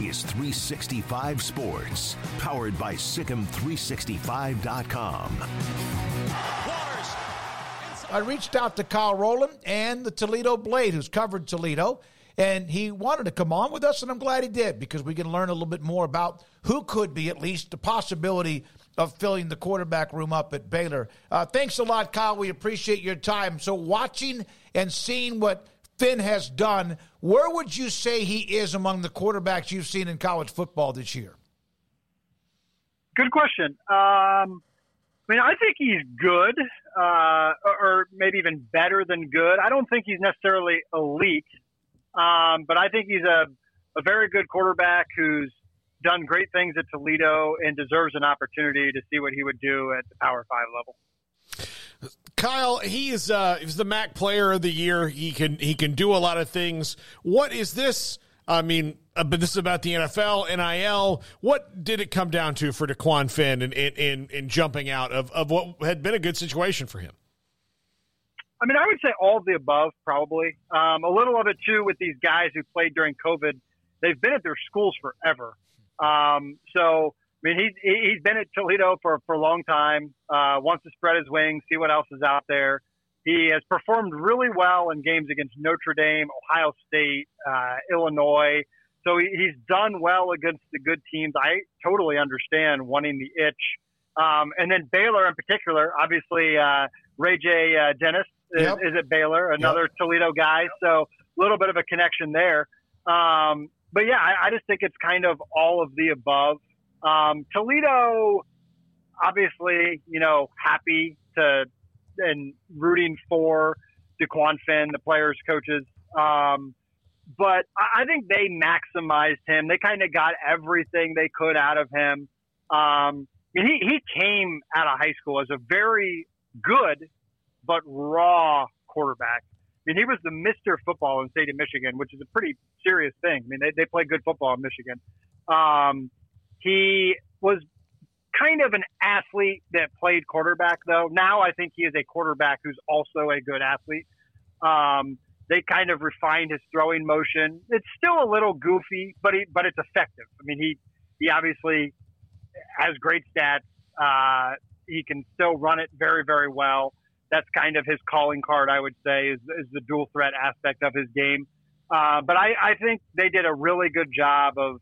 This is 365 Sports, powered by SicEm365.com. I reached out to Kyle Rowland and the Toledo Blade, who's covered Toledo, and he wanted to come on with us, and I'm glad he did because we can learn a little bit more about who could be at least the possibility of filling the quarterback room up at Baylor. Uh, thanks a lot, Kyle. We appreciate your time. So, watching and seeing what Finn has done, where would you say he is among the quarterbacks you've seen in college football this year? Good question. Um, I mean, I think he's good, uh, or maybe even better than good. I don't think he's necessarily elite, um, but I think he's a, a very good quarterback who's done great things at Toledo and deserves an opportunity to see what he would do at the Power Five level. Kyle, he is uh, he's the MAC Player of the Year. He can he can do a lot of things. What is this? I mean, uh, but this is about the NFL, NIL. What did it come down to for DeQuan Finn in in, in, in jumping out of, of what had been a good situation for him? I mean, I would say all of the above, probably. Um, a little of it too with these guys who played during COVID. They've been at their schools forever. Um, so, I mean, he's, he's been at Toledo for, for a long time, uh, wants to spread his wings, see what else is out there. He has performed really well in games against Notre Dame, Ohio State, uh, Illinois. So he, he's done well against the good teams. I totally understand wanting the itch. Um, and then Baylor in particular, obviously, uh, Ray J. Uh, Dennis is, Yep. is at Baylor, another Yep. Toledo guy. So a little bit of a connection there. Um, but yeah, I, I just think it's kind of all of the above. Um, Toledo, obviously, you know, happy to and rooting for DeQuan Finn, the players, coaches. Um, but I think they maximized him. They kind of got everything they could out of him. Um, he, he came out of high school as a very good but raw quarterback. I mean, he was the Mr. Football in the state of Michigan, which is a pretty serious thing. I mean, they, they play good football in Michigan. Um, he was kind of an athlete that played quarterback, though. Now I think he is a quarterback who's also a good athlete. Um, they kind of refined his throwing motion. It's still a little goofy, but he, but it's effective. I mean, he he obviously has great stats. Uh, he can still run it very very well. That's kind of his calling card, I would say, is, is the dual threat aspect of his game. Uh, but I, I think they did a really good job of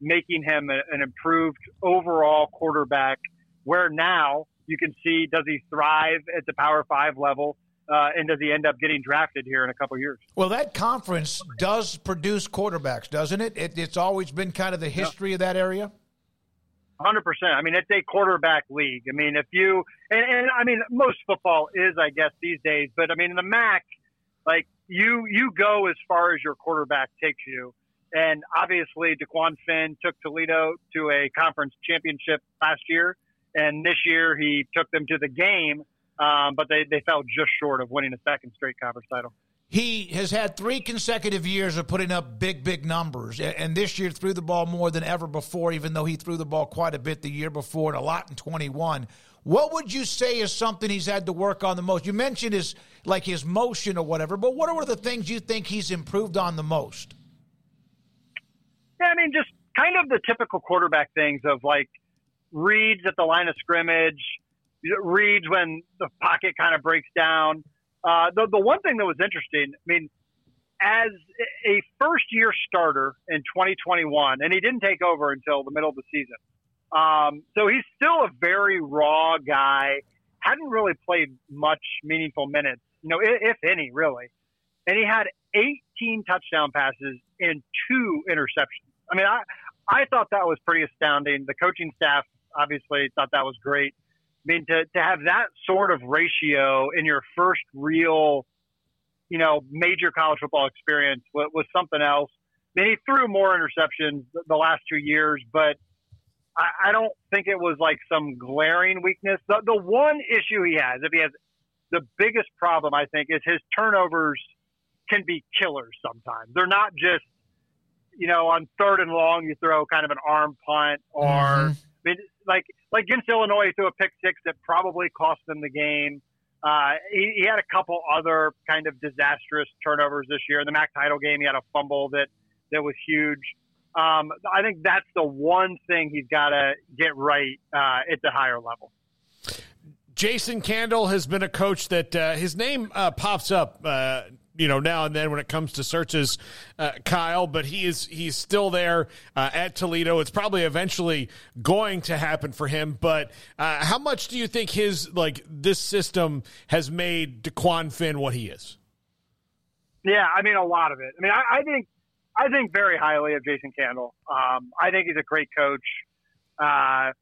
making him a, an improved overall quarterback. Where now you can see does he thrive at the Power Five level, uh, and does he end up getting drafted here in a couple years? Well, that conference does produce quarterbacks, doesn't it? it it's always been kind of the history of that area. Hundred percent. I mean, it's a quarterback league. I mean, if you and, and I mean, most football is, I guess, these days. But I mean, in the MAC, like you, you go as far as your quarterback takes you. And obviously, DeQuan Finn took Toledo to a conference championship last year, and this year he took them to the game, um, but they, they fell just short of winning a second straight conference title. he has had three consecutive years of putting up big, big numbers. And this year threw the ball more than ever before, even though he threw the ball quite a bit the year before and a lot in 21. What would you say is something he's had to work on the most? You mentioned his like his motion or whatever, but what are the things you think he's improved on the most? Yeah, I mean, just kind of the typical quarterback things of like reads at the line of scrimmage, reads when the pocket kind of breaks down uh, the, the one thing that was interesting, I mean, as a first year starter in 2021, and he didn't take over until the middle of the season. Um, so he's still a very raw guy. Hadn't really played much meaningful minutes, you know, if, if any, really. And he had 18 touchdown passes and two interceptions. I mean, I, I thought that was pretty astounding. The coaching staff obviously thought that was great. I mean, to, to have that sort of ratio in your first real, you know, major college football experience was, was something else. I mean, he threw more interceptions the last two years, but I, I don't think it was like some glaring weakness. The, the one issue he has, if he has the biggest problem, I think, is his turnovers can be killers sometimes. They're not just, you know, on third and long, you throw kind of an arm punt or, mm-hmm. I mean, like like against Illinois, he threw a pick six that probably cost them the game. Uh, he, he, had a couple other kind of disastrous turnovers this year. In the MAC title game, he had a fumble that that was huge. Um, I think that's the one thing he's got to get right uh, at the higher level. Jason Candle has been a coach that uh, his name uh, pops up uh, you know now and then when it comes to searches, uh, Kyle. But he is he's still there uh, at Toledo. It's probably eventually going to happen for him. But uh, how much do you think his like this system has made Dequan Finn what he is? Yeah, I mean a lot of it. I mean, I, I think I think very highly of Jason Candle. Um, I think he's a great coach. Uh,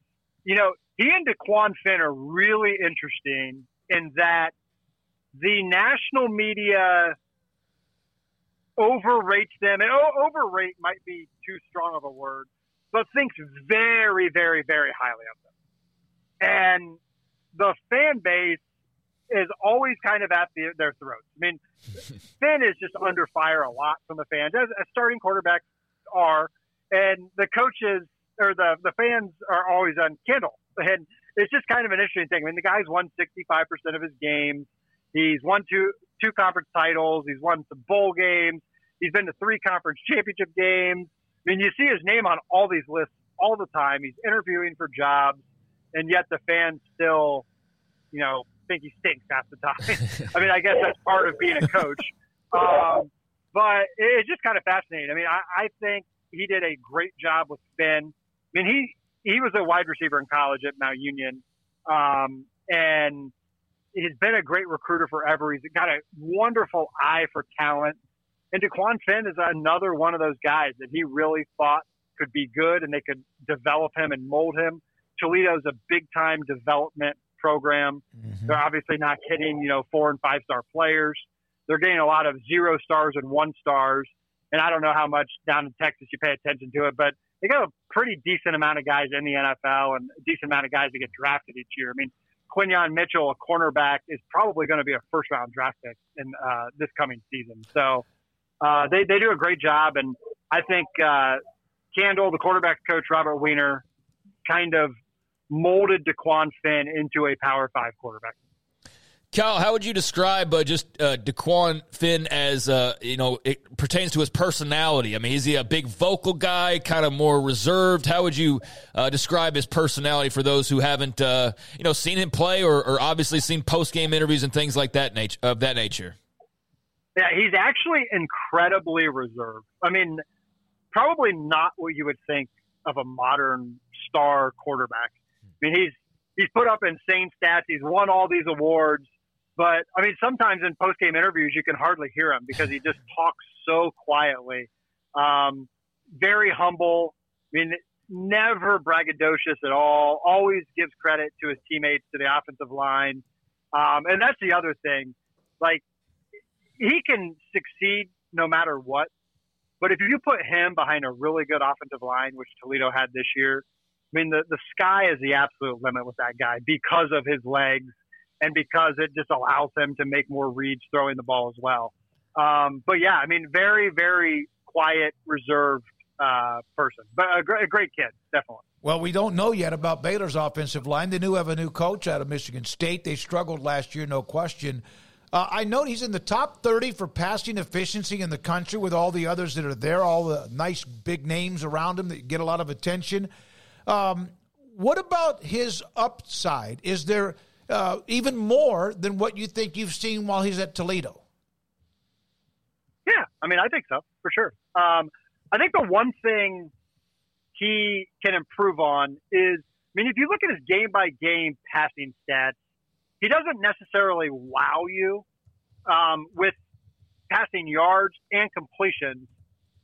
you know, he and Dequan Finn are really interesting in that the national media overrates them, and overrate might be too strong of a word, but thinks very, very, very highly of them. And the fan base is always kind of at the, their throats. I mean, Finn is just under fire a lot from the fans, as, as starting quarterbacks are, and the coaches or the the fans are always on Candle. And it's just kind of an interesting thing. I mean, the guy's won 65% of his games. He's won two two conference titles. He's won some bowl games. He's been to three conference championship games. I mean, you see his name on all these lists all the time. He's interviewing for jobs, and yet the fans still, you know, think he stinks half the time. I mean, I guess that's part of being a coach. Um, but it's just kind of fascinating. I mean, I, I think he did a great job with Finn. I mean, he he was a wide receiver in college at Mount Union, um, and he's been a great recruiter forever. He's got a wonderful eye for talent. And Dequan Finn is another one of those guys that he really thought could be good and they could develop him and mold him. Toledo's a big time development program. Mm-hmm. They're obviously not hitting, you know, four and five star players. They're getting a lot of zero stars and one stars. And I don't know how much down in Texas you pay attention to it, but they got a pretty decent amount of guys in the NFL and a decent amount of guys that get drafted each year. I mean, Quinyon Mitchell, a cornerback, is probably going to be a first round draft pick in uh, this coming season. So uh, they, they do a great job. And I think uh, Candle, the quarterback coach, Robert Weiner, kind of molded Dequan Finn into a Power Five quarterback. Cal, how would you describe uh, just uh, Dequan Finn as uh, you know it pertains to his personality? I mean, is he a big vocal guy, kind of more reserved? How would you uh, describe his personality for those who haven't uh, you know seen him play or, or obviously seen post game interviews and things like that nature of that nature? Yeah, he's actually incredibly reserved. I mean, probably not what you would think of a modern star quarterback. I mean, he's he's put up insane stats. He's won all these awards. But I mean, sometimes in post game interviews, you can hardly hear him because he just talks so quietly. Um, very humble. I mean, never braggadocious at all. Always gives credit to his teammates, to the offensive line. Um, and that's the other thing. Like, he can succeed no matter what. But if you put him behind a really good offensive line, which Toledo had this year, I mean, the, the sky is the absolute limit with that guy because of his legs and because it just allows him to make more reads throwing the ball as well. Um, but yeah, I mean, very, very quiet, reserved uh, person, but a, gr- a great kid, definitely. Well, we don't know yet about Baylor's offensive line. They do have a new coach out of Michigan State. They struggled last year, no question. Uh, I know he's in the top 30 for passing efficiency in the country with all the others that are there, all the nice big names around him that get a lot of attention. Um, what about his upside? Is there uh, even more than what you think you've seen while he's at Toledo? Yeah, I mean, I think so for sure. Um, I think the one thing he can improve on is, I mean, if you look at his game by game passing stats, he doesn't necessarily wow you um, with passing yards and completions.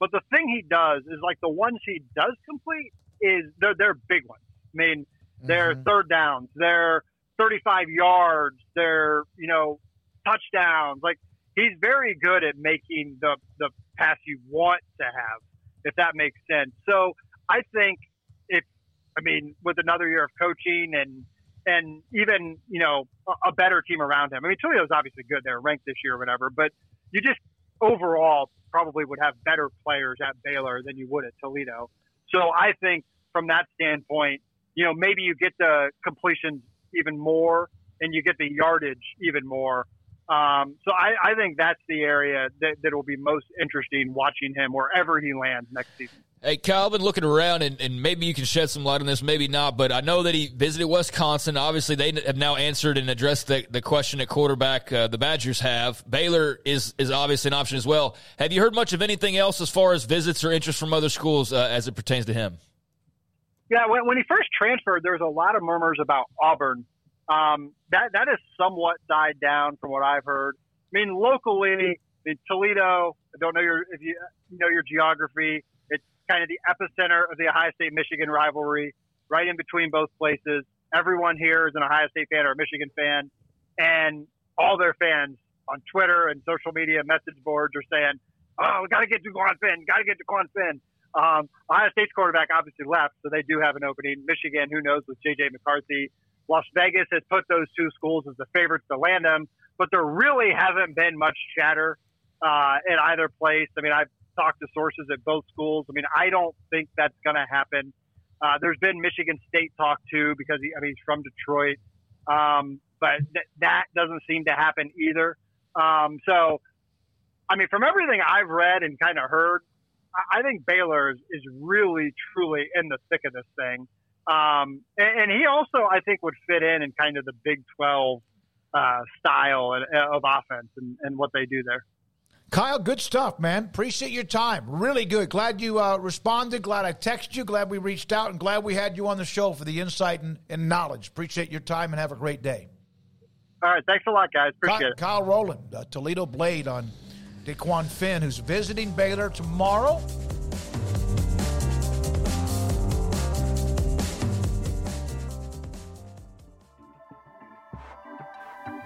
But the thing he does is like the ones he does complete is they're they're big ones. I mean, they're mm-hmm. third downs, they're 35 yards, they're you know touchdowns. Like he's very good at making the the pass you want to have, if that makes sense. So I think if I mean with another year of coaching and and even you know a, better team around him. I mean Toledo's obviously good; they're ranked this year or whatever. But you just overall probably would have better players at Baylor than you would at Toledo. So I think from that standpoint, you know maybe you get the completions even more and you get the yardage even more. Um, so I, I think that's the area that, that will be most interesting watching him wherever he lands next season. Hey, Calvin, looking around, and, and, maybe you can shed some light on this, maybe not, but I know that he visited Wisconsin. Obviously, they have now answered and addressed the, the question at quarterback uh, the Badgers have. Baylor is, is obviously an option as well. Have you heard much of anything else as far as visits or interest from other schools uh, as it pertains to him? Yeah, when, when he first transferred, there was a lot of murmurs about Auburn. Um, that that has somewhat died down from what I've heard. I mean, locally, in Toledo, I don't know your if you know your geography It's kind of the epicenter of the Ohio State Michigan rivalry, right in between both places. Everyone here is an Ohio State fan or a Michigan fan, and all their fans on Twitter and social media message boards are saying, "Oh, we got to get Dequan Finn, got to get Dequan Finn." Um, Ohio State's quarterback obviously left, so they do have an opening. Michigan, who knows with JJ McCarthy. Las Vegas has put those two schools as the favorites to land them, but there really hasn't been much chatter uh, in either place. I mean, I've talked to sources at both schools. I mean, I don't think that's going to happen. Uh, there's been Michigan State talk too because he, I mean he's from Detroit, um, but th- that doesn't seem to happen either. Um, so, I mean, from everything I've read and kind of heard, I, I think Baylor is, is, really truly in the thick of this thing, um, and, and, he also I think would fit in in kind of the Big Twelve uh, style of offense and, and what they do there. Kyle, good stuff, man. Appreciate your time. Really good. Glad you uh, responded. Glad I texted you. Glad we reached out, and glad we had you on the show for the insight and, and knowledge. Appreciate your time, and have a great day. All right, thanks a lot, guys. Appreciate Kyle, it. Kyle Rowland, uh, Toledo Blade on Dequan Finn, who's visiting Baylor tomorrow.